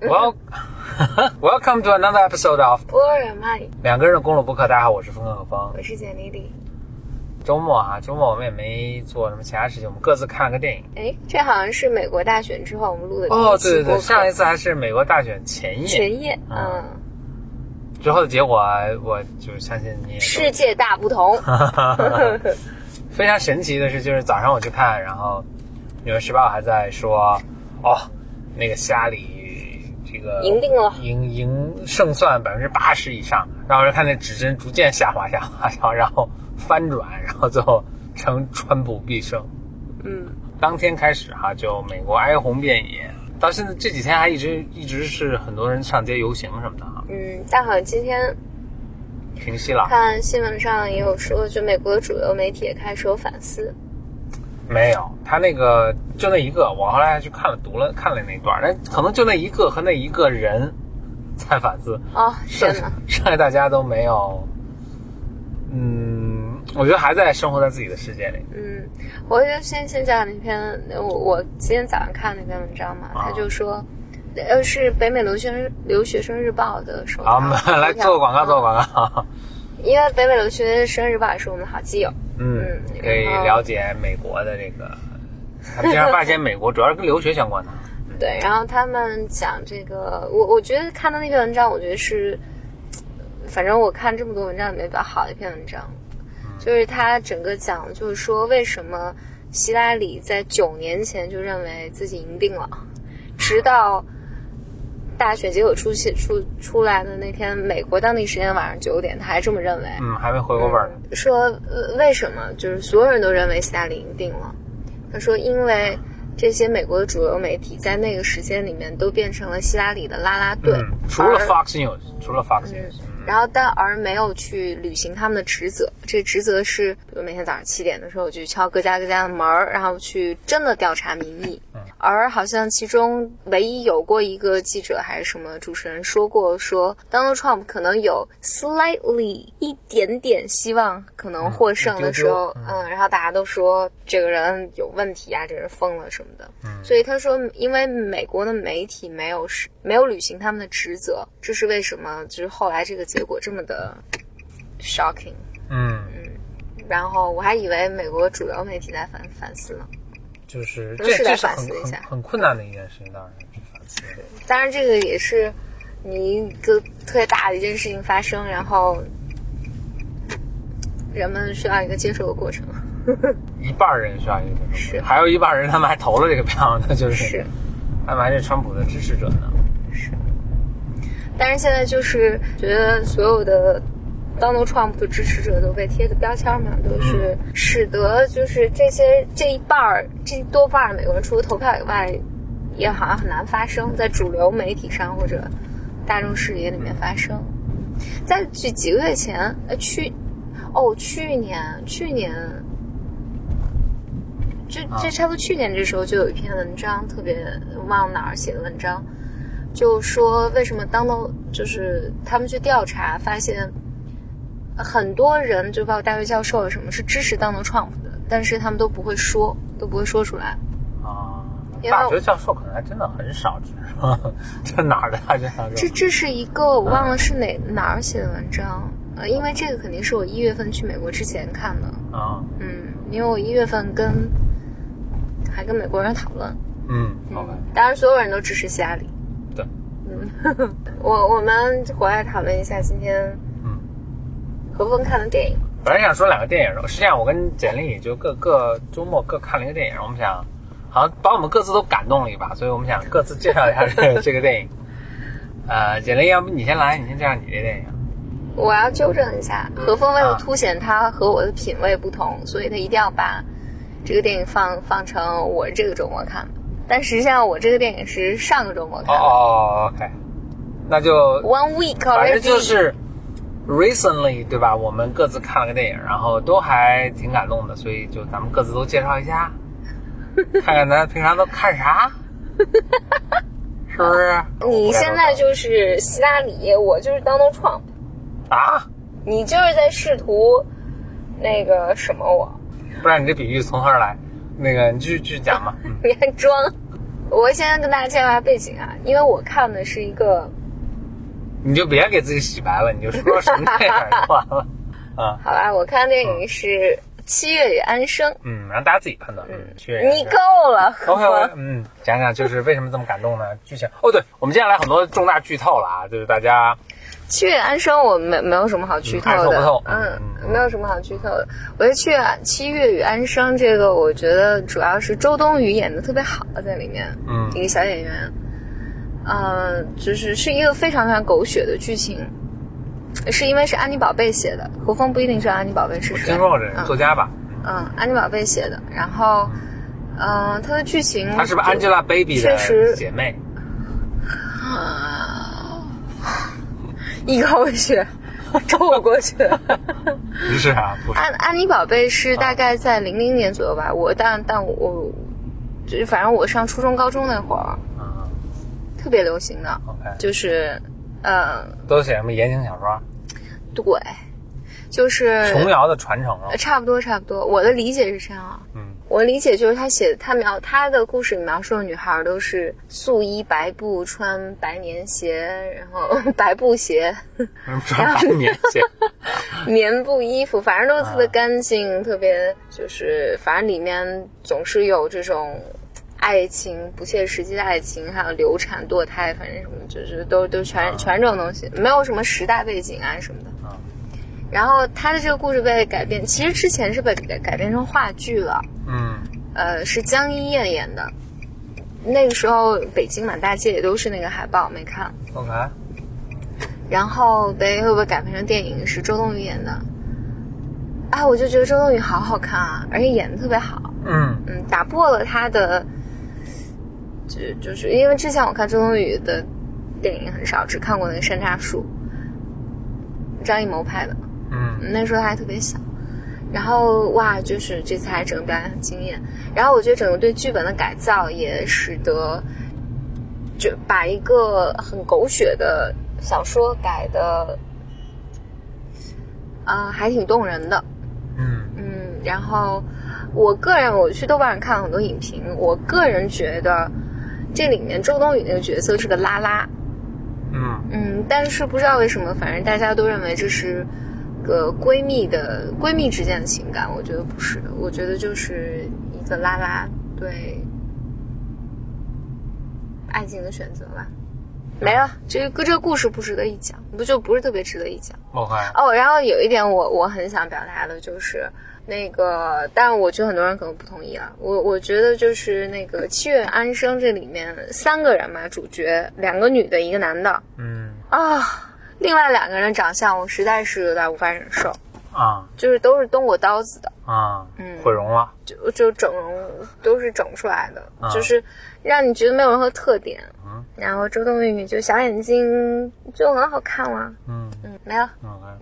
Well, welcome to another episode of 波尔曼，两个人的公路博客。大家好，我是峰哥和峰。我是简丽丽。周末啊，周末我们也没做什么其他事情，我们各自看了个电影。哎，这好像是美国大选之后我们录的哦，对对对，上一次还是美国大选前夜，前夜，嗯嗯，之后的结果，我就相信你也世界大不同。非常神奇的是，就是早上我去看，然后《纽约时报》还在说，哦，那个希拉里这个赢定了赢赢胜算百分之八十以上，然后就看那指针逐渐下滑下滑下滑，然后翻转，然后最后成川普必胜。嗯，当天开始哈、就美国哀鸿遍野，到现在这几天还一直一直是很多人上街游行什么的哈、嗯，但好像今天平息了。看新闻上也有说，就美国的主流媒体也开始有反思。没有，他那个就那一个，我后来还去看了读了看了那一段，那可能就那一个和那一个人在反思，哦，剩天哪！剩下大家都没有，嗯，我觉得还在生活在自己的世界里。嗯，我就先先讲那篇，我我今天早上看那篇文章嘛，啊他就说，呃，是北美留学生留学生日报的首好，我们 来做个广告，做个广告。因为北美留学生日报也是我们的好基友。嗯嗯，可以了解美国的这个，他们经常发现美国主要是跟留学相关的。对，然后他们讲这个，我我觉得看到那篇文章，我觉得是，反正我看这么多文章里面比较好的一篇文章，就是他整个讲，就是说为什么希拉里在九年前就认为自己赢定了，直到大选结果出现出出来的那天，美国当地时间晚上九点，他还这么认为。嗯，还没回过味儿呢。说、呃、为什么就是所有人都认为希拉里赢定了？他说因为这些美国的主流媒体在那个时间里面都变成了希拉里的拉拉队，嗯，除了 Fox News，除了 Fox News，然后但而没有去履行他们的职责。这职责是，比如每天早上七点的时候我就敲各家各家的门儿，然后去真的调查民意。而好像其中唯一有过一个记者还是什么主持人说过说，Donald Trump 可能有 slightly 一点点希望可能获胜的时候，嗯然后大家都说这个人有问题啊，这个人疯了什么的。所以他说，因为美国的媒体没有是没有履行他们的职责，这是为什么？就是后来这个结果这么的 shocking。嗯，然后我还以为美国主流媒体在反反思呢，就是都是在这这是很反思一下。很很困难的一件事情，当然是反思。当然这个也是你一个特别大的一件事情发生，然后人们需要一个接受的过程。一半人需要一个接受是。还有一半人他们还投了这个票呢，就是是。他们还是川普的支持者呢。是。但是现在就是觉得所有的 Donald Trump 的支持者都被贴的标签嘛，都是使得就是这些这一半儿这多半儿美国人除了投票以外，也好像很难发生在主流媒体上或者大众视野里面发生。在几几个月前，呃，去哦，去年去年。就这差不多去年这时候就有一篇文章，特别忘了哪儿写的文章，就说为什么当到就是他们去调查，发现很多人就包括大学教授什么是支持 Donald Trump 的，但是他们都不会说，都不会说出来。啊，因为大学教授可能还真的很少支持，这哪儿的大学教授？这这是一个我忘了是哪哪儿写的文章，呃，因为这个肯定是我一月份去美国之前看的，啊，嗯，因为我一月份跟还跟美国人讨论，嗯，OK，当然所有人都支持希拉里。对，嗯，我我们回来讨论一下今天嗯，何峰看的电影。本来想说两个电影，实际上我跟简历就各各周末各看了一个电影，我们想好像把我们各自都感动了一把，所以我们想各自介绍一下这个这个电影。呃，简历，要不你先来，你先介绍你的电影。我要纠正一下，何峰为了啊凸显他和我的品味不同，所以他一定要把这个电影放放成我这个周末看的。但实际上，我这个电影是上个周末哦看的、哦，OK，那就 One week 反。正就是 recently 对吧？我们各自看了个电影，然后都还挺感动的，所以就咱们各自都介绍一下，看看咱平常都看啥，是不是？你现在就是希拉里，我就是 Donald Trump，啊，你就是在试图那个什么我，不然你这比喻从何而来？那个你继续继续讲吧。嗯 你还装。我先跟大家介绍一下背景啊，因为我看的是一个，你就别给自己洗白了，你就说说什么电影就完了。啊，好吧，我看的电影是《七月与安生》。嗯，让大家自己判断。嗯，确你够了。OK OK，嗯，讲讲就是为什么这么感动呢？剧情哦，对，我们接下来很多重大剧透了啊，就是大家七月安生我没没有什么好剧透的，嗯透不透嗯嗯，没有什么好剧透的。我觉得七月七月与安生这个，我觉得主要是周冬雨演的特别好，在里面，嗯一个小演员，嗯、就是是一个非常非常狗血的剧情，是因为是安妮宝贝写的，何峰不一定是安妮宝贝是谁，听说过这人嗯作家吧？嗯，安妮宝贝写的，然后，嗯、它的剧情她是不是 Angelababy 确实的姐妹？啊，一口血 抽过去。不是啊，不是。安安妮宝贝是大概在零零年左右吧，我但但我就是反正我上初中高中那会儿嗯特别流行的就是呃都写什么言情小说？对，就是琼瑶的传承了呃。差不多差不多，我的理解是这样啊。嗯我理解就是他写他描他的故事里描述的女孩都是素衣白布，穿白棉鞋，然后 白布鞋，穿白棉鞋。棉布衣服，反正都特别干净，特别就是反正里面总是有这种爱情、不切实际的爱情，还有流产、堕胎，反正什么就是都都全、全是这种东西，没有什么时代背景啊什么的。啊然后他的这个故事被改编，其实之前是被改改编成话剧了。嗯呃，是江一燕演的。那个时候北京满大街也都是那个海报，没看。，OK，然后被会不会改编成电影？是周冬雨演的。啊，我就觉得周冬雨好好看啊，而且演的特别好。嗯嗯，打破了她的，就就是因为之前我看周冬雨的电影很少，只看过那个《山楂树》，张艺谋拍的。嗯那时候他还特别小，然后哇，就是这次还整个表演很惊艳。然后我觉得整个对剧本的改造也使得，就把一个很狗血的小说改的，啊、还挺动人的。嗯嗯，然后我个人我去豆瓣上看了很多影评，我个人觉得这里面周冬雨那个角色是个拉拉。嗯嗯，但是不知道为什么，反正大家都认为这是个闺蜜的闺蜜之间的情感，我觉得不是的，我觉得就是一个拉拉对爱情的选择吧。没了，这个这个故事不值得一讲，不就不是特别值得一讲。，OK，哦，然后有一点我我很想表达的就是那个，但我觉得很多人可能不同意啊。我我觉得就是那个《七月安生》这里面三个人嘛，主角两个女的，一个男的嗯啊，另外两个人长相我实在是有点无法忍受，啊就是都是动过刀子的，啊，嗯毁容了。就就整容都是整出来的，啊就是让你觉得没有任何特点。嗯然后周冬雨就小眼睛就很好看了，嗯嗯，没了。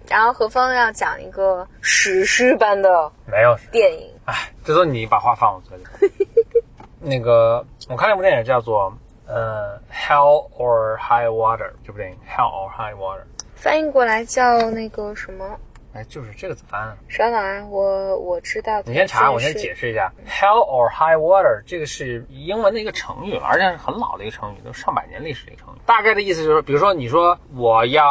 然后何峰要讲一个史诗般的没有。电影，哎，这都你把话放我嘴里。那个，我看那部电影叫做呃《Hell or High Water》这部电影，《Hell or High Water》。翻译过来叫那个什么？哎，就是这个怎么翻啊？稍等啊，我我知道。你先查，我先解。释一下。Hell or high water 这个是英文的一个成语了，而且是很老的一个成语，都上百年历史的一个成语。大概的意思就是，比如说你说我要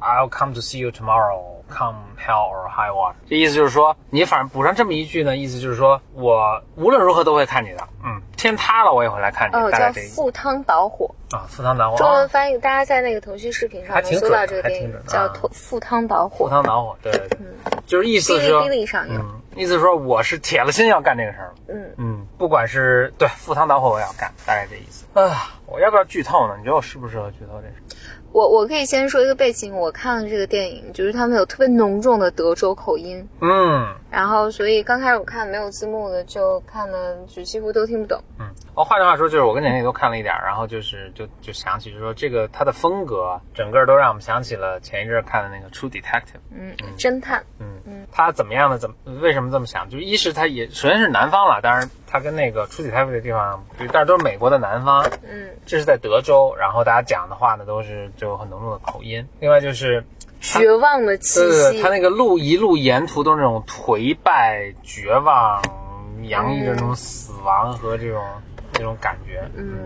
I'll come to see you tomorrow。Come hell or high water，这意思就是说，你反正补上这么一句呢，意思就是说我无论如何都会看你的，嗯，天塌了我也会来看你，哦，叫赴汤蹈火。啊。赴汤蹈火，中文啊翻译，大家在那个腾讯视频上能搜到这个电影叫《赴汤蹈火赴》。汤蹈火，对对对，就是意思是说。嗯，意思是说我是铁了心要干这个事儿，嗯嗯，不管是对赴汤蹈火我也要干，大概这意思啊。我要不要剧透呢？你觉得我适不适合剧透这事？我我可以先说一个背景，我看了这个电影，就是他们有特别浓重的德州口音，嗯然后所以刚开始我看没有字幕的，就看的就几乎都听不懂。嗯。哦，换句话说，就是我跟姐姐都看了一点儿，然后就是就就想起，就是说这个它的风格，整个都让我们想起了前一阵儿看的那个《True Detective》。嗯，侦探。嗯嗯，他怎么样的？怎么为什么这么想？就一是他也首先是南方了，当然他跟那个出体台北的地方，但是都是美国的南方，嗯，这是在德州，然后大家讲的话呢都是就有很浓重的口音。另外就是绝望的气息他。那个路一路沿途都是那种颓败、绝望，洋溢着那种死亡和这种那种感觉。嗯，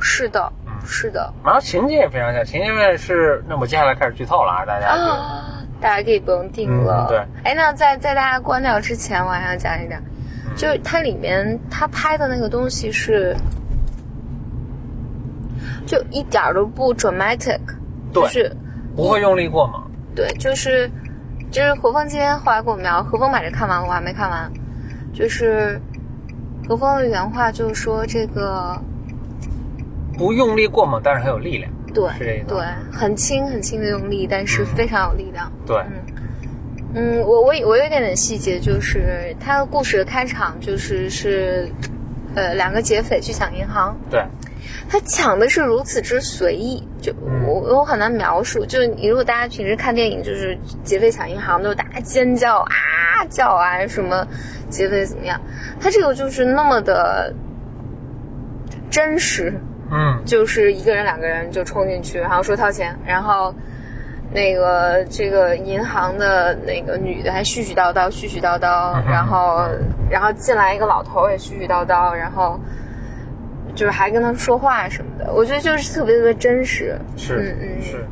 是的，嗯是的然后情节也非常像，情节面是，那我接下来开始剧透了啊，大家就、啊，大家可以不用定了。嗯对，哎，那在在大家关掉之前，我还想讲一点，嗯就是它里面它拍的那个东西是，就一点都不 dramatic，对就是不会用力过猛。对，就是就是何峰今天后来给我聊，何峰把这看完，我还没看完。就是何峰的原话就是说这个不用力过猛，但是很有力量。对对，很轻很轻的用力，但是非常有力量。对，嗯，我我我有一点点细节，就是他的故事的开场就是是，呃，两个劫匪去抢银行，对，他抢的是如此之随意，就我我很难描述。就是你如果大家平时看电影，就是劫匪抢银行都是大家尖叫啊叫啊什么劫匪怎么样，他这个就是那么的真实，嗯，就是一个人两个人就冲进去，然后说掏钱，然后那个这个银行的那个女的还絮絮叨叨絮絮叨叨，然后然后进来一个老头也絮絮叨叨，然后就是还跟他说话什么的，我觉得就是特别特别真实，是、嗯嗯是，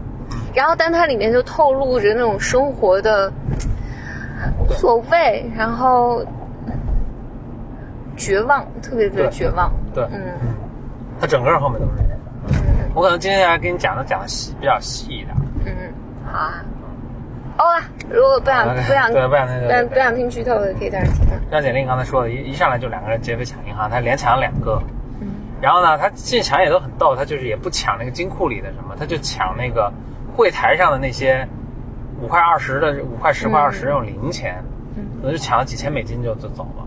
然后但它里面就透露着那种生活的无所谓，然后绝望，特别特别绝望，对，嗯它整个后面都是这样。嗯我可能今天来给你讲的讲的细比较细一点。嗯，好啊。哦啊，如果不想不想对不想听不对不想听剧透的，可以在这听。像简历刚才说的，一一上来就两个人劫匪抢银行，他连抢了两个。嗯然后呢，他进抢也都很逗，他就是也不抢那个金库里的什么，他就抢那个柜台上的那些五块二十的五块十块二十那种零钱，嗯可能就抢了几千美金就就走了。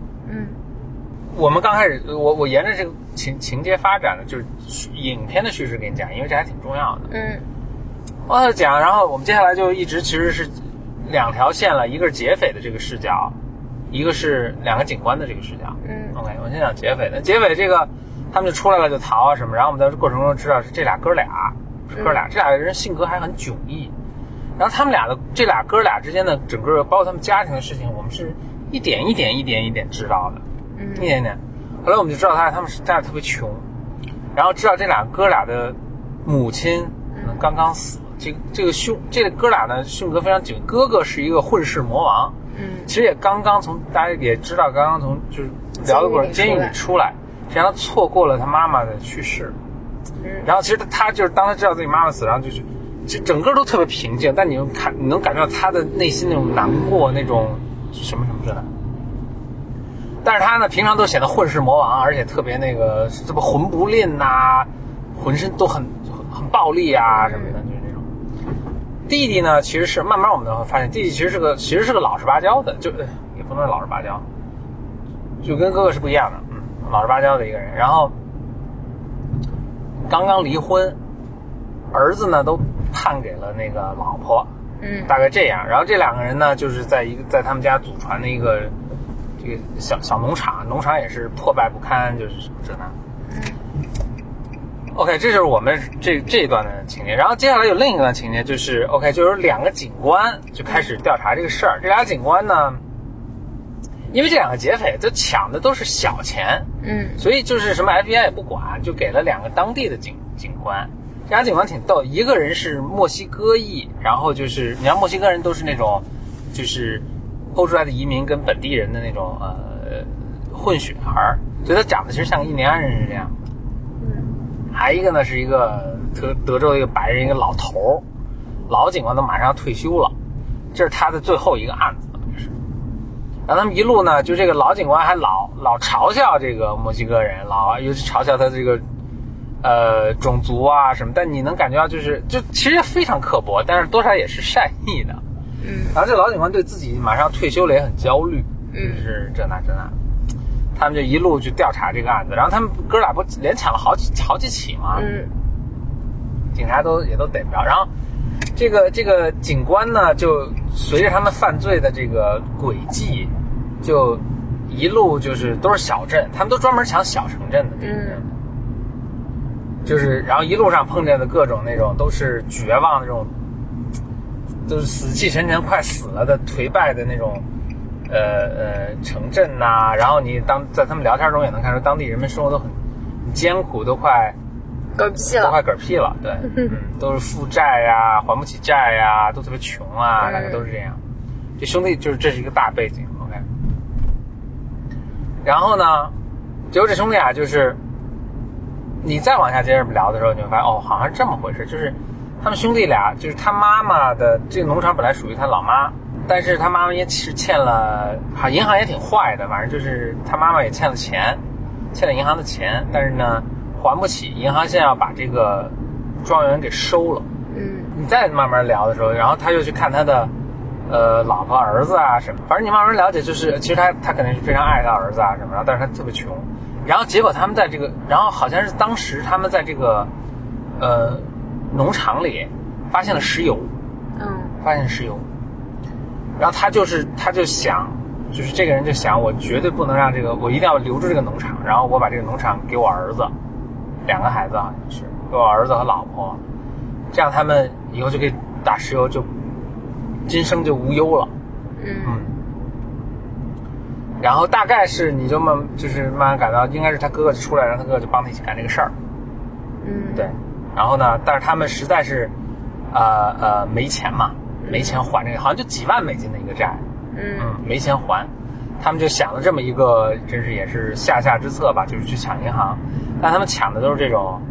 嗯我们刚开始，我我沿着这个情情节发展的，就是影片的叙事给你讲，因为这还挺重要的。嗯往下讲，然后我们接下来就一直其实是两条线了，一个是劫匪的这个视角，一个是两个警官的这个视角。嗯 OK，我先讲劫匪的。劫匪这个，他们就出来了就逃啊什么，然后我们在这过程中知道是这俩哥俩，是哥俩，这俩人性格还很迥异。然后他们俩的这俩哥俩之间的整个，包括他们家庭的事情，我们是一点一点一点一点知道的，嗯一点一点。后来我们就知道他他们是家里特别穷，然后知道这俩哥俩的母亲可能刚刚死。这个这个兄这个哥俩呢性格非常紧，哥哥是一个混世魔王，嗯其实也刚刚从大家也知道，刚刚从就是聊的过程监狱里里出来，实际上他错过了他妈妈的去世。嗯然后其实他就是当他知道自己妈妈死，然后就是就整个都特别平静，但你能看你能感觉到他的内心那种难过，那种什么什么之类的。但是他呢，平常都显得混世魔王，而且特别那个什么魂不吝呐、浑身都很很很暴力啊什么的，就是那种。弟弟呢，其实是慢慢我们会发现，弟弟其实是个其实是个老实巴交的，就呃也不能说老实巴交，就跟哥哥是不一样的，嗯，老实巴交的一个人。然后刚刚离婚，儿子呢都判给了那个老婆，嗯大概这样。然后这两个人呢，就是在一个在他们家祖传的一个这个小小农场，农场也是破败不堪，就是什么这那。OK，这就是我们这这一段的情节。然后接下来有另一段情节，就是 OK，就有两个警官就开始调查这个事儿。这俩警官呢，因为这两个劫匪都抢的都是小钱，嗯所以就是什么 FBI 也不管，就给了两个当地的警警官。这俩警官挺逗，一个人是墨西哥裔，然后就是你看墨西哥人都是那种，就是欧洲来的移民跟本地人的那种呃混血儿，所以他长得其实像个印第安人是这样。嗯还一个呢是一个德德州的一个白人，一个老头，老警官都马上要退休了，这是他的最后一个案子，这是。然后他们一路呢，就这个老警官还老老嘲笑这个墨西哥人，老尤其嘲笑他这个呃种族啊什么，但你能感觉到就是就其实非常刻薄，但是多少也是善意的。嗯然后这老警官对自己马上要退休了也很焦虑，嗯就是这那这那。他们就一路去调查这个案子，然后他们哥俩不连抢了好几好几起吗？嗯警察都也都逮不着。然后这个这个警官呢，就随着他们犯罪的这个轨迹，就一路就是都是小镇，他们都专门抢小城镇的这种人。就是，然后一路上碰见的各种那种都是绝望的这种，都是死气沉沉、快死了的颓败的那种，呃呃城镇呐、然后你当在他们聊天中也能看出当地人们生活都很艰苦都快嗝屁了，都快嗝屁了，对，嗯，都是负债呀，还不起债呀，都特别穷啊，大概都是这样。这兄弟就是这是一个大背景，OK。然后呢，结果这兄弟啊，就是你再往下接着聊的时候，你会发现哦，好像是这么回事，就是他们兄弟俩，就是他妈妈的这个农场本来属于他老妈，但是他妈妈也是欠了，好银行也挺坏的，反正就是他妈妈也欠了钱，欠了银行的钱，但是呢还不起，银行现在要把这个庄园给收了。嗯你再慢慢聊的时候，然后他又去看他的，呃，老婆、儿子啊什么，反正你慢慢了解，就是其实他他肯定是非常爱他儿子啊什么，然后但是他特别穷，然后结果他们在这个，然后好像是当时他们在这个，呃，农场里发现了石油，嗯。发现石油，然后他就是他就想，就是这个人就想，我绝对不能让这个，我一定要留住这个农场，然后我把这个农场给我儿子，两个孩子好像是给我儿子和老婆，这样他们以后就可以打石油就，今生就无忧了。嗯。嗯，然后大概是你就慢就是慢慢感到应该是他哥哥出来，然后他哥哥就帮他一起干这个事儿。嗯，对，然后呢，但是他们实在是，呃呃没钱嘛，没钱还这个，好像就几万美金的一个债，嗯。嗯，没钱还，他们就想了这么一个，真是也是下下之策吧，就是去抢银行，但他们抢的都是这种，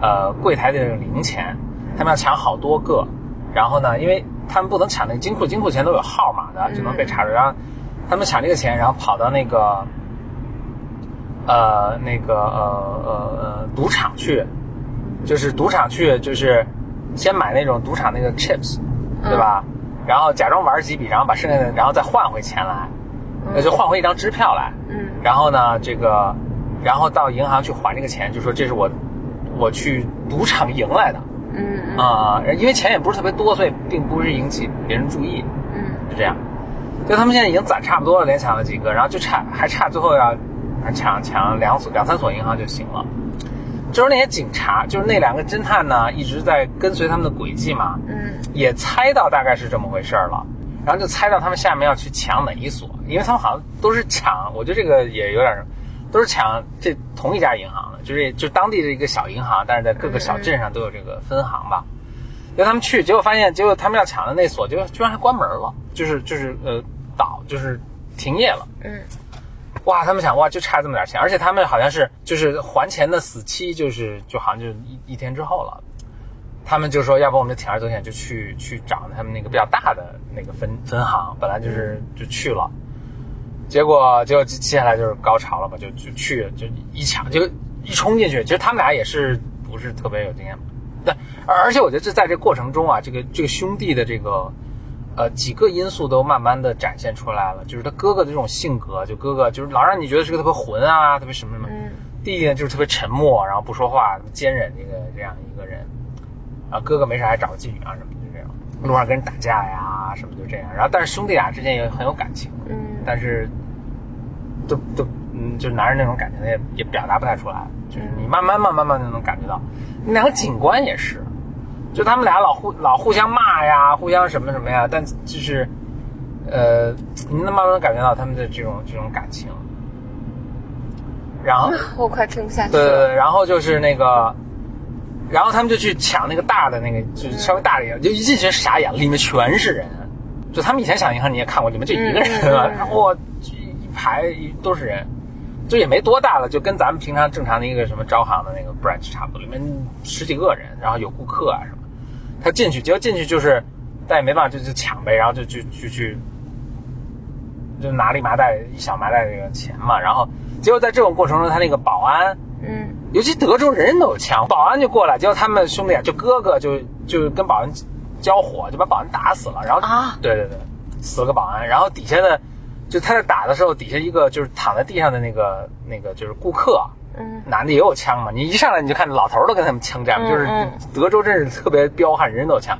呃，柜台的这种零钱，他们要抢好多个，然后呢，因为他们不能抢那个金库，金库钱都有号码的，就能被查着，然后他们抢这个钱，然后跑到那个，呃，那个呃呃呃赌场去，就是赌场去，就是先买那种赌场那个 chips，对吧？然后假装玩几笔，然后把剩下的，然后再换回钱来，那就换回一张支票来。嗯然后呢，这个，然后到银行去还这个钱，就说这是我我去赌场赢来的嗯嗯啊、因为钱也不是特别多，所以并不是引起别人注意，嗯是这样。就他们现在已经攒差不多了，连抢了几个，然后就差还差最后要抢抢两所两三所银行就行了。就是那些警察，就是那两个侦探呢，一直在跟随他们的轨迹嘛，嗯也猜到大概是这么回事儿了，然后就猜到他们下面要去抢哪一所，因为他们好像都是抢，我觉得这个也有点，都是抢这同一家银行的，就是就当地的一个小银行，但是在各个小镇上都有这个分行吧。结果他们去，结果发现，结果他们要抢的那所，结果居然还关门了，就是就是呃倒，就是停业了。嗯哇，他们想哇，就差这么点钱，而且他们好像是就是还钱的死期，就是就好像就是一一天之后了。他们就说，要不我们就铤而走险，就去去找他们那个比较大的那个分分行，本来就是就去了，结果结果接接下来就是高潮了吧，就就去就一抢就一冲进去，其实他们俩也是不是特别有经验，但而而且我觉得这在这过程中啊，这个这个兄弟的这个呃几个因素都慢慢的展现出来了，就是他哥哥的这种性格，就哥哥就是老让你觉得是个特别混啊，特别什么什么，嗯。弟弟呢就是特别沉默，然后不说话，坚忍这个这样一个人，啊哥哥没事还找个妓女啊什么就这样，路上跟人打架呀什么就这样，然后但是兄弟俩之间也很有感情，嗯但是都都嗯，就是男人那种感情也也表达不太出来，就是你慢慢慢慢慢就能感觉到，那两个警官也是，就他们俩老互老互相骂呀，互相什么什么呀，但就是呃，你能慢慢感觉到他们的这种这种感情，然后我快撑不下去对对了。对，然后就是那个，然后他们就去抢那个大的那个，就是稍微大一点，就一进去傻眼了，里面全是人。就他们以前抢银行你也看过，里面就一个人啊，嗯 一排都是人，就也没多大了，就跟咱们平常正常的一个什么招行的那个 branch 差不多，里面十几个人，然后有顾客啊什么。他进去，结果进去就是，但也没办法，就就抢呗，然后就就就去，就拿了一麻袋一小麻袋这个钱嘛，然后结果在这种过程中，他那个保安。嗯尤其德州人人都有枪，保安就过来，结果他们兄弟俩就哥哥就就跟保安交火，就把保安打死了。然后啊对对对，死了个保安。然后底下的就他在打的时候，底下一个就是躺在地上的那个那个就是顾客，嗯男的也有枪嘛。你一上来你就看老头都跟他们枪战，就是德州真是特别彪悍，人人都有枪。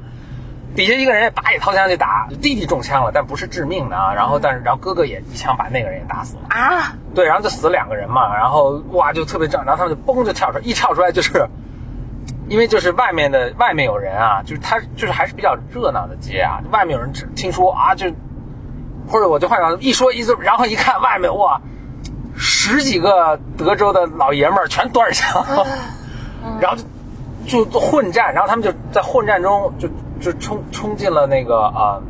底下一个人也拔也掏枪去打，弟弟中枪了，但不是致命的啊。然后但是然后哥哥也一枪把那个人也打死了。啊对，然后就死了两个人嘛，然后哇就特别正，然后他们就嘣就跳出来，一跳出来就是，因为就是外面的外面有人啊，就是他就是还是比较热闹的街啊，外面有人只听说啊就，或者我就幻想一说一字，然后一看外面哇，十十几个德州的老爷们儿全端着枪，然后就就混战，然后他们就在混战中就就冲冲进了那个呃，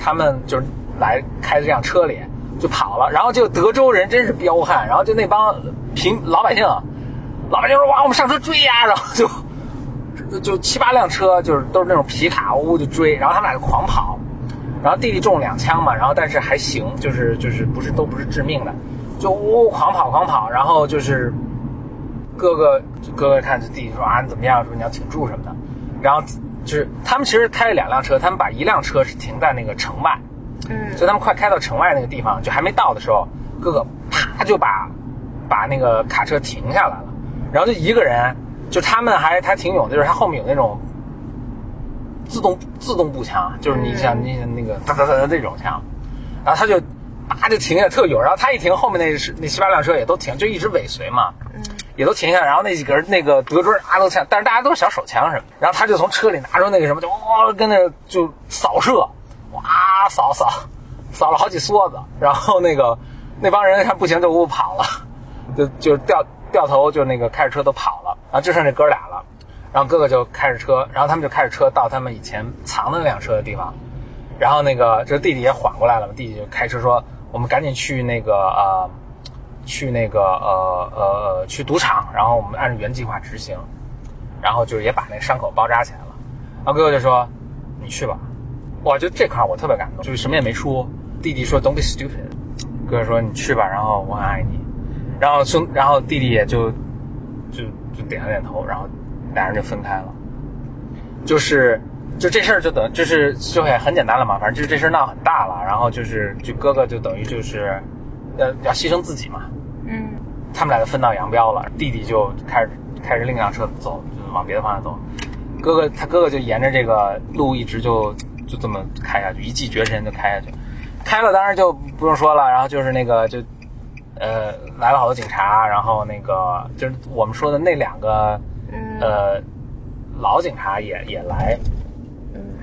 他们就是来开的这辆车里就跑了，然后就德州人真是彪悍，然后就那帮平老百姓，老百姓说哇我们上车追呀，然后就 就七八辆车就是都是那种皮卡呜就追，然后他们俩就狂跑，然后弟弟中两枪嘛，然后但是还行，就是就是不是都不是致命的，就呜狂跑狂跑，然后就是。哥哥，哥哥看着弟弟说啊，你怎么样？说你要挺住什么的。然后就是他们其实开了两辆车，他们把一辆车是停在那个城外，嗯所以他们快开到城外那个地方，就还没到的时候，哥哥啪就把把那个卡车停下来了，然后就一个人，就他们还他挺勇的，就是他后面有那种自动自动步枪，就是你想你像那个哒哒哒哒这种枪，然后他就啪就停下特勇，然后他一停，后面那是那七八辆车也都停，就一直尾随嘛。嗯。也都停下，然后那几个人那个德军啊都枪，但是大家都是小手枪什么的，然后他就从车里拿出那个什么，就哇跟那就扫射，哇扫扫扫了好几梭子，然后那个那帮人看不行就呜跑了，就就掉掉头就那个开着车都跑了，然后就剩这哥俩了，然后哥哥就开着车，然后他们就开着车到他们以前藏的那辆车的地方，然后那个这弟弟也缓过来了嘛，弟弟就开车说我们赶紧去那个呃。去那个呃呃去赌场，然后我们按照原计划执行，然后就也把那个伤口包扎起来了。然后哥哥就说：“你去吧。”哇，就这块我特别感动，就是什么也没说。弟弟说：“Don't be stupid。”哥哥说：“你去吧，然后我很爱你。”然后兄，然后弟弟也就就就点了点头，然后俩人就分开了。就是就这事儿就等就是就会很简单了嘛，反正就是这事儿闹很大了，然后就是就哥哥就等于就是要要牺牲自己嘛。嗯他们俩就分道扬镳了，弟弟就开始开着另一辆车走，就往别的方向走。哥哥他哥哥就沿着这个路一直就就这么开下去，一骑绝尘就开下去。开了当然就不用说了，然后就是那个就呃来了好多警察，然后那个就是我们说的那两个嗯呃老警察也也来，嗯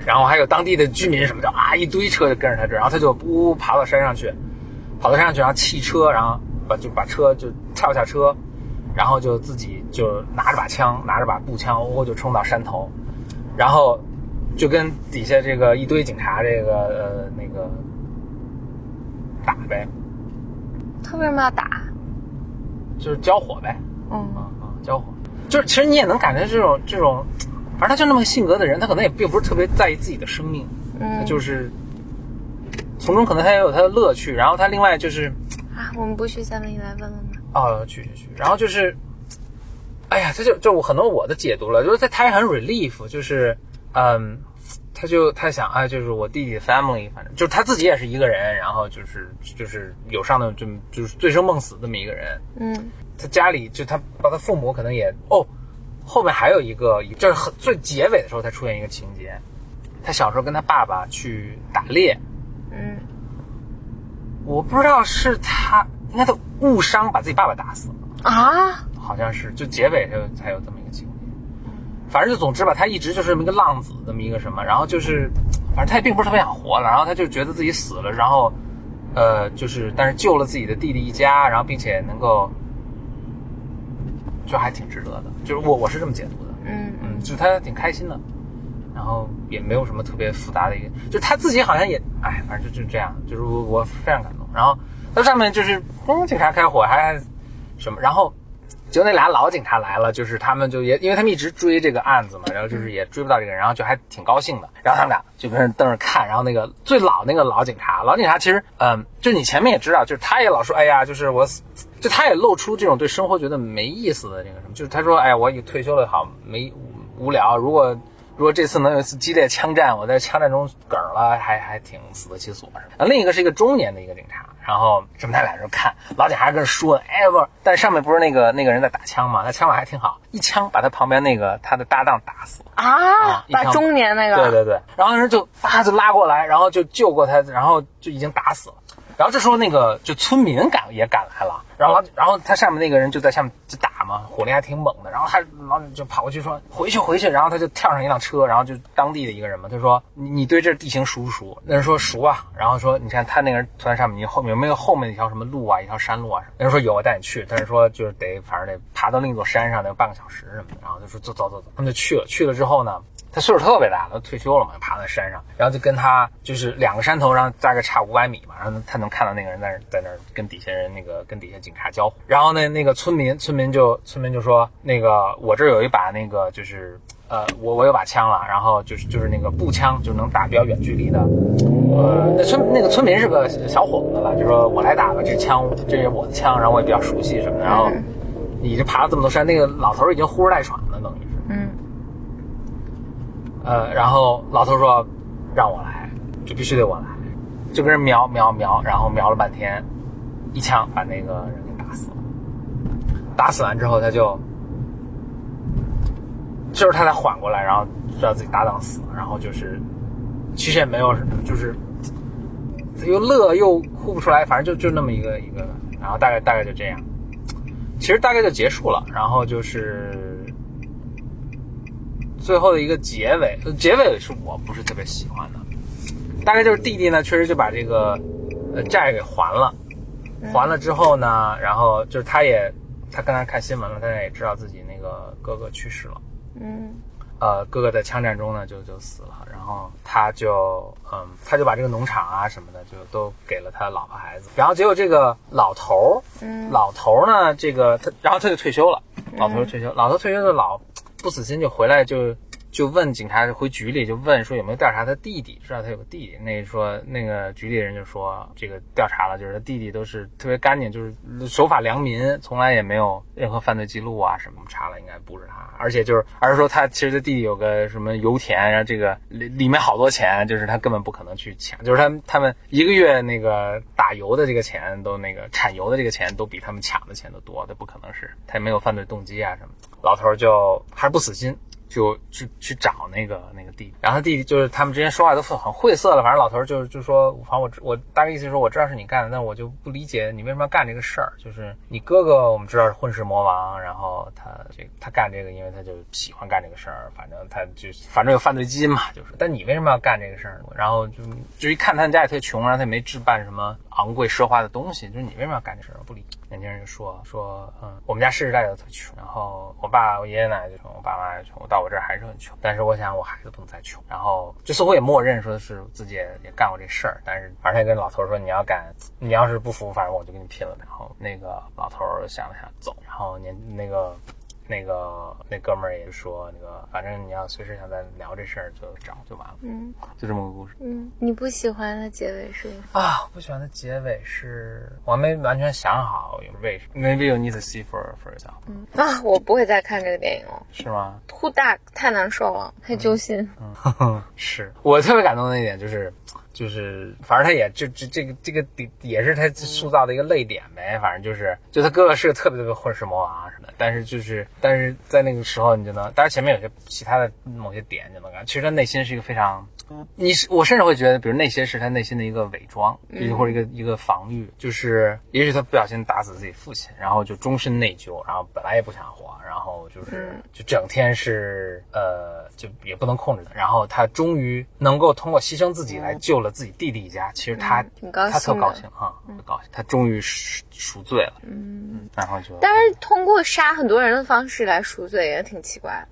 然后还有当地的居民什么的啊，一堆车就跟着他这，然后他就呜呜爬到山上去，跑到山上去，然后弃车，然后把就把车就跳下车，然后就自己就拿着把枪，拿着把步枪，呜就冲到山头，然后就跟底下这个一堆警察这个呃那个打？呗，他为什么要打？就是交火呗，嗯。啊啊交火，就是其实你也能感觉这种这种，反正他就那么个性格的人，他可能也并不是特别在意自己的生命。他嗯，就是从中可能他也有他的乐趣，然后他另外就是啊，我们不去 Seven Eleven 了吗？哦，去去去，然后就是，哎呀，他就就我很多我的解读了，就是他他也很 relief，就是嗯，他就他想啊，就是我弟弟的 family，反正就是他自己也是一个人，然后就是就是有上的就就是醉生梦死这么一个人，嗯他家里就他把他父母可能也哦，后面还有一个，就是很最结尾的时候才出现一个情节，他小时候跟他爸爸去打猎，嗯。我不知道是他，应该他误伤把自己爸爸打死了，啊，好像是，就结尾才有才有这么一个情节。反正就总之吧，他一直就是这么一个浪子，这么一个什么，然后就是，反正他也并不是特别想活了，然后他就觉得自己死了，然后，呃，就是但是救了自己的弟弟一家，然后并且能够，就还挺值得的，就是我我是这么解读的。嗯嗯，就是他挺开心的，然后也没有什么特别复杂的一个，就他自己好像也，哎，反正就就这样，就是我我非常感动。然后他上面就是，嗯，警察开火还什么，然后就那俩老警察来了，就是他们就也，因为他们一直追这个案子嘛，然后就是也追不到这个人，然后就还挺高兴的。然后他们俩就跟人瞪着看，然后那个最老那个老警察，老警察其实，嗯，就你前面也知道，就是他也老说，哎呀，就是我。就他也露出这种对生活觉得没意思的这个什么，就是他说，哎呀，我已退休了，好没无聊。如果如果这次能有一次激烈枪战，我在枪战中嗝儿了，还还挺死得其所。然后另一个是一个中年的一个警察，然后什么他俩就看老李还是跟人说，哎不是，但上面不是那个那个人在打枪嘛，他枪法还挺好，一枪把他旁边那个他的搭档打死。啊，把中年那个，对对对，然后人就啊就拉过来，然后就救过他，然后就已经打死了。然后这时候那个就村民赶也赶来了，然后然后他上面那个人就在下面就打嘛，火力还挺猛的。然后他然后就跑过去说回去回去，然后他就跳上一辆车，然后就当地的一个人嘛，他说你你对这地形熟不熟？那人说熟啊，然后说你看他那个人坐在上面，你后面有没有后面一条什么路啊，一条山路啊？那人说有，我带你去，但是说就是得反正得爬到另一座山上，得半个小时什么的。然后就说走走走走，他们就去了，去了之后呢。他岁数特别大了，退休了嘛，爬在山上，然后就跟他就是两个山头上大概差五百米嘛，然后他能看到那个人在那在那跟底下人那个跟底下警察交互，然后呢那个村民村民就村民就说那个我这儿有一把那个就是呃我我有把枪了，然后就是就是那个步枪，就是能打比较远距离的，呃那村那个村民是个小伙子吧，就说我来打吧，这枪这是我的枪，然后我也比较熟悉什么的，然后你这爬了这么多山，那个老头已经呼哧带喘了，等于是。嗯呃，然后老头说让我来，就必须得我来，就跟人瞄瞄瞄，然后瞄了半天，一枪把那个人给打死了。打死完之后，他就，这时候他才缓过来，然后知道自己搭档死了，然后就是，其实也没有，就是又乐又哭不出来，反正就就那么一个一个，然后大概大概就这样，其实大概就结束了，然后就是。最后的一个结尾，呃结尾是我不是特别喜欢的，大概就是弟弟呢，确实就把这个呃债给还了，还了之后呢，然后就是他也他刚才看新闻了，他也知道自己那个哥哥去世了，嗯。呃，哥哥在枪战中呢就就死了，然后他就嗯，他就把这个农场啊什么的就都给了他老婆孩子，然后结果这个老头儿，嗯。老头儿呢，这个他，然后他就退休了，老头儿退休，老头退休的老不死心，就回来就就问警察，回局里就问说有没有调查他弟弟，知道他有个弟弟，那说那个局里人就说这个调查了，就是他弟弟都是特别干净，就是守法良民，从来也没有任何犯罪记录啊什么，查了应该不是他，而且就是而是说他其实他弟弟有个什么油田，然后这个里里面好多钱，就是他根本不可能去抢，就是他们他们一个月那个打油的这个钱都那个产油的这个钱都比他们抢的钱都多，他不可能是他也没有犯罪动机啊什么，老头儿就还是不死心。就去去找那个那个弟弟，然后他弟弟就是他们之间说话都很晦涩了，反正老头儿就就说，反正我我大概意思是说我知道是你干的，但我就不理解你为什么要干这个事儿。就是你哥哥我们知道是混世魔王，然后他这他干这个，因为他就喜欢干这个事儿，反正他就反正有犯罪基因嘛，就是。但你为什么要干这个事儿？然后就就一看他们家也特穷，然后他也没置办什么昂贵奢华的东西，就是你为什么要干这事儿？不理。年轻人就说说，嗯，我们家世世代代都特穷，然后我爸、我爷爷奶奶就穷，我爸妈也穷，我到我这儿还是很穷。但是我想我孩子不能再穷，然后就似乎也默认说是自己也也干过这事儿，但是反正也跟老头说你要敢，你要是不服，反正我就跟你拼了。然后那个老头想了想走，然后年那个。那个那哥们儿也说，那个反正你要随时想再聊这事儿就找就完了，嗯就这么个故事。嗯，你不喜欢的结尾是？啊，不喜欢的结尾是我还没完全想好有为什么，Maybe you need to see for for yourself，、嗯啊，我不会再看这个电影了是吗？，Too dark，太难受了，太揪心。嗯，是我特别感动的一点就是，就是反正他也就这这个这个点也是他塑造的一个泪点呗，反正就是就他哥哥是个特别特别混世魔王啊什么的，但是就是但是在那个时候你就能，当然前面有些其他的某些点就能感，其实他内心是一个非常。你是我甚至会觉得，比如那些是他内心的一个伪装，嗯或者一个一个防御，就是也许他不小心打死自己父亲，然后就终身内疚，然后本来也不想活，然后就是嗯就整天是呃就也不能控制的，然后他终于能够通过牺牲自己来救了自己弟弟一家，其实他嗯挺高兴的他特高兴啊，特高兴，他终于赎赎罪了，嗯，然后就但是通过杀很多人的方式来赎罪也挺奇怪。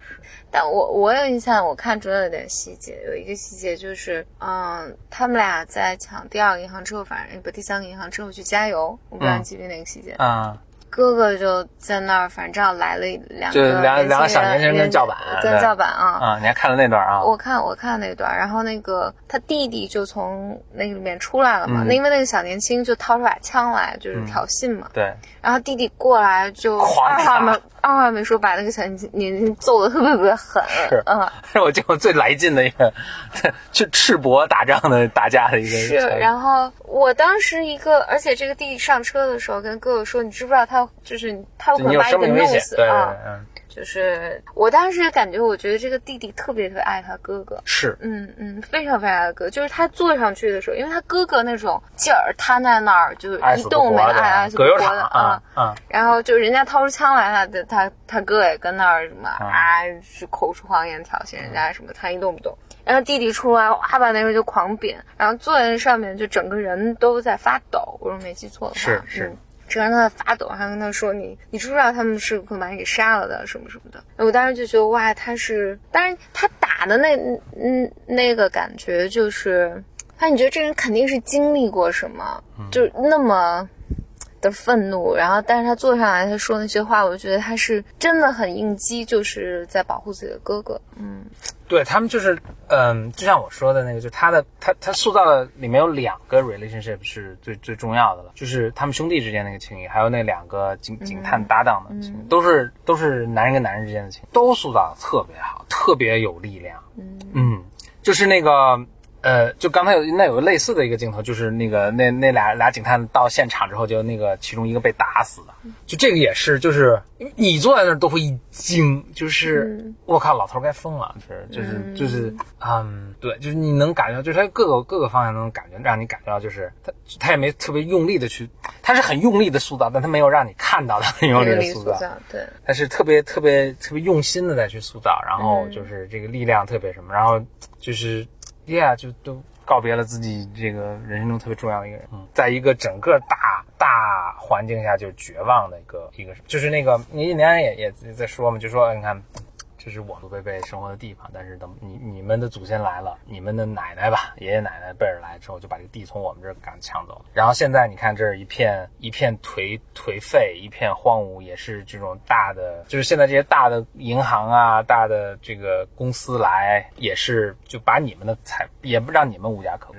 但我我有印象，我看中有点细节，有一个细节就是，嗯，他们俩在抢第二个银行之后，反正不第三个银行之后去加油，我不知道你记不记得那个细节。嗯哥哥就在那儿，反正来了两就个两两个小年轻人跟叫板对跟叫板啊。啊，你还看了那段啊？我看我看那段，然后那个他弟弟就从那里面出来了嘛，嗯那因为那个小年轻就掏出把枪来，就是挑衅嘛。对，然后弟弟过来就狂二话没二话没说，把那个小年轻揍的特别特别狠。是嗯，是我见过最来劲的一个，去赤膊打仗的打架的一个是。然后我当时一个，而且这个弟弟上车的时候跟哥哥说，你知不知道他就是他有可能把你给弄死对对对啊？嗯，就是我当时感觉，我觉得这个弟弟特别特别爱他哥哥。是，嗯嗯，非常非常爱哥，就是他坐上去的时候，因为他哥哥那种劲儿瘫在那儿，就一动没爱爱死不活的啊啊。啊，然后就人家掏出枪来，他的他他哥也跟那儿什么啊，是口出狂言挑衅人家什么，他一动不动。然后弟弟出来，哇，把那个就狂扁，然后坐在那上面，就整个人都在发抖。我说没记错的话，是是嗯整个人都在发抖，还跟他说：“你你知不知道他们是会把你给杀了的，什么什么的。”我当时就觉得哇，他是，当然他打的那嗯那个感觉就是，他你觉得这人肯定是经历过什么，就那么。的愤怒，然后但是他坐上来，他说那些话，我觉得他是真的很应激，就是在保护自己的哥哥。嗯对他们就是，嗯，就像我说的那个，就他的他他塑造的里面有两个 relationship 是最最重要的了，就是他们兄弟之间那个情谊，还有那两个警警探搭档的情谊，都是都是男人跟男人之间的情谊，都塑造的特别好，特别有力量。嗯嗯，就是那个呃，就刚才有那有个类似的一个镜头，就是那个那那俩俩警探到现场之后，就那个其中一个被打死的，就这个也是，就是你坐在那儿都会一惊，就是、嗯。我靠，老头儿该疯了，就是就是就是嗯，对，就是你能感觉到，就是他各个各个方向都能感觉让你感觉到，就是他他也没特别用力的去，他是很用力的塑造，但他没有让你看到他很用力的塑造。对，他是特别特别特别用心的在去塑造，然后嗯。就是这个力量特别什么，然后就是，yeah，就都告别了自己这个人生中特别重要的一个人，嗯，在一个整个大大环境下就是绝望的一个一个，就是那个你印第安人也也在说嘛，就说你看。这是我们贝贝生活的地方，但是等你你们的祖先来了，你们的奶奶吧，爷爷奶奶辈儿来之后，就把这个地从我们这儿赶抢走了。然后现在你看，这儿一片一片颓颓废，一片荒芜，也是这种大的，就是现在这些大的银行啊，大的这个公司来，也是就把你们的财，也不让你们无家可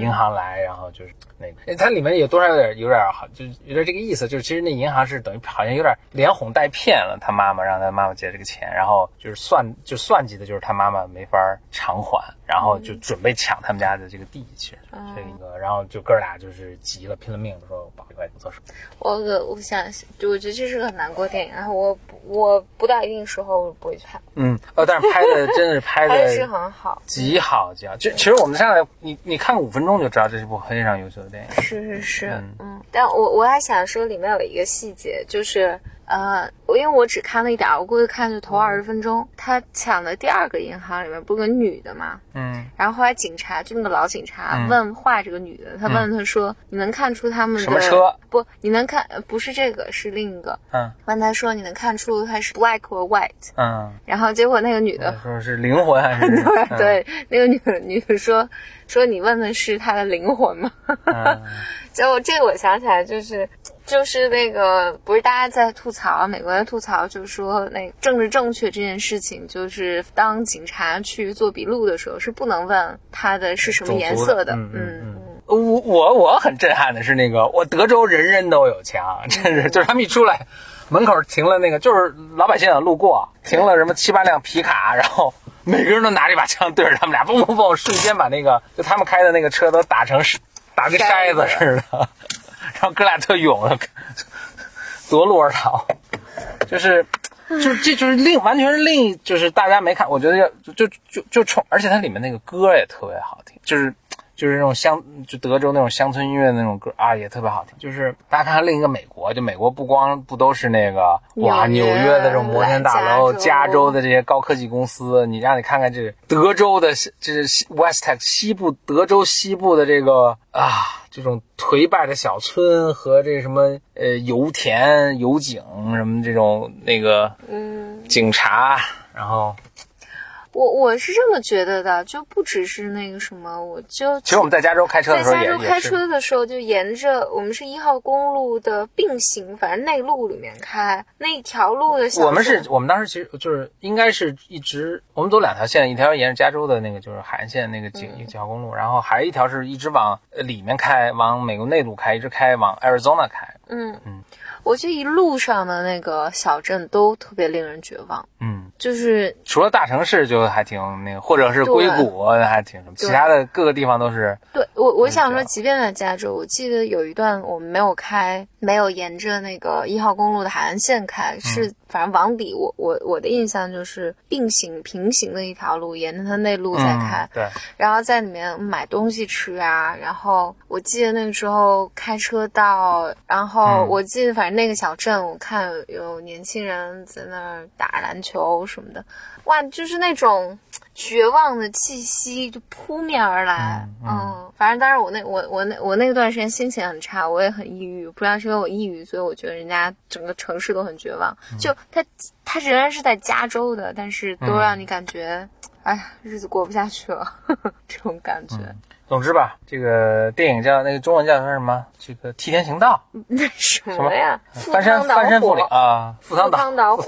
银行来，然后就是那个，它里面有多少有点有点好，就有点这个意思，就是其实那银行是等于好像有点连哄带骗了他妈妈，让他妈妈借这个钱，然后就是算就算计的就是他妈妈没法偿还，然后就准备抢他们家的这个地，其实嗯这个，然后就哥俩就是急了，拼了命的说我把这块不做事。我我想，我觉得这是个很难过电影，然后我我不到一定时候我不会去看，嗯，呃，但是拍的真的是拍拍的是很好，极好极好，就其实我们上来你你看五分钟就知道这是部非常优秀的电影。是是是，嗯。嗯，但我我还想说里面有一个细节，就是呃，我因为我只看了一点儿，我估计看就头二十分钟，他抢的第二个银行里面不是个女的嘛，嗯然后后来警察就那个老警察嗯问话这个女的，他问他说：“你能看出他们的什么车？不，你能看呃不是这个，是另一个。嗯”问他说：“你能看出他是 black or white？” 嗯，然后结果那个女的说是灵魂还是 对嗯对，那个女的女的说说你问的是他的灵魂吗？嗯结果这个我想起来就是就是那个不是大家在吐槽美国在吐槽，就是说那个政治正确这件事情，就是当警察去做笔录的时候是不能问他的是什么颜色的嗯嗯我我我很震撼的是那个，我德州人人都有枪，真是就是他们一出来，门口停了那个就是老百姓路过，停了什么七八辆皮卡，然后每个人都拿着一把枪对着他们俩，嘣嘣嘣，瞬间把那个就他们开的那个车都打成打个筛子似的，然后哥俩特勇的夺路而逃，就是。就是这就是另完全是另一就是大家没看，我觉得要就就就就冲，而且它里面那个歌也特别好听，就是就是那种乡就德州那种乡村音乐那种歌啊也特别好听。就是大家看看另一个美国，就美国不光不都是那个哇纽约的这种摩天大楼，加州的这些高科技公司，你让你看看这个德州的这是西 West Texas 西部德州西部的这个啊这种颓败的小村和这什么呃油田油井什么这种那个嗯，警察，然后我我是这么觉得的，就不只是那个什么，我就其实我们在加州开车的时候在加州开车的时候，就沿着我们是一号公路的并行，反正内陆里面开那条路的小我们是我们当时其实就是应该是一直我们走两条线，一条沿着加州的那个就是海岸线那个几嗯几号公路，然后还有一条是一直往呃里面开，往美国内陆开，一直开往 Arizona 开。嗯嗯，我觉得一路上的那个小镇都特别令人绝望，嗯，就是除了大城市就还挺那个，或者是硅谷还挺什么，其他的各个地方都是对我我想说，即便在加州，我记得有一段我们没有开，没有沿着那个一号公路的海岸线开，嗯是反正往里，我我我的印象就是并行平行的一条路，沿着它那路在开，嗯对，然后在里面买东西吃啊。然后我记得那个时候开车到，然后嗯我记得反正那个小镇，我看有年轻人在那儿打篮球什么的，哇，就是那种绝望的气息就扑面而来。嗯嗯反正当时我那我我那我那段时间心情很差，我也很抑郁，不知道是因为我抑郁，所以我觉得人家整个城市都很绝望。嗯就他他仍然是在加州的，但是都让你感觉。哎呀，日子过不下去了，这种感觉。总之吧，这个电影叫那个中文叫什么？这个替天行道，那什么呀？翻山翻山覆岭啊，赴汤蹈火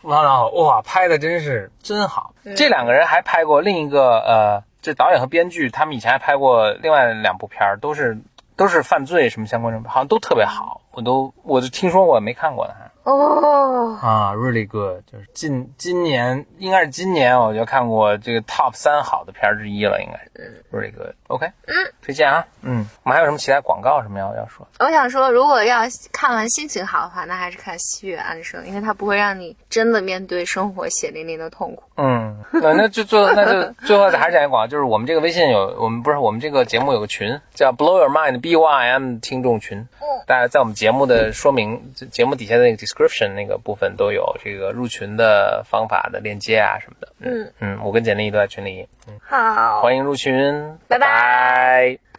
赴汤蹈火，哇，拍的真是真好。这两个人还拍过另一个呃，这导演和编剧，他们以前还拍过另外两部片儿，都是都是犯罪什么相关的，好像都特别好，我都我就听说过，没看过的还。哦，啊，really good，就是今今年应该是今年我就看过这个 top 三好的片儿之一了，应该是 really good，OK，嗯，推荐啊，嗯，我们还有什么其他广告什么要要说？我想说，如果要看完心情好的话，那还是看《七月安生》，因为它不会让你真的面对生活血淋淋的痛苦。嗯，那那就最后那就最后还是讲一广告，就是我们这个微信有我们不是我们这个节目有个群叫 Blow Your Mind B Y M 听众群，大家在我们节目的说明节目底下的那个 description 那个部分都有这个入群的方法的链接啊什么的。嗯。嗯，我跟简历都在群里，嗯。好，欢迎入群，拜。拜拜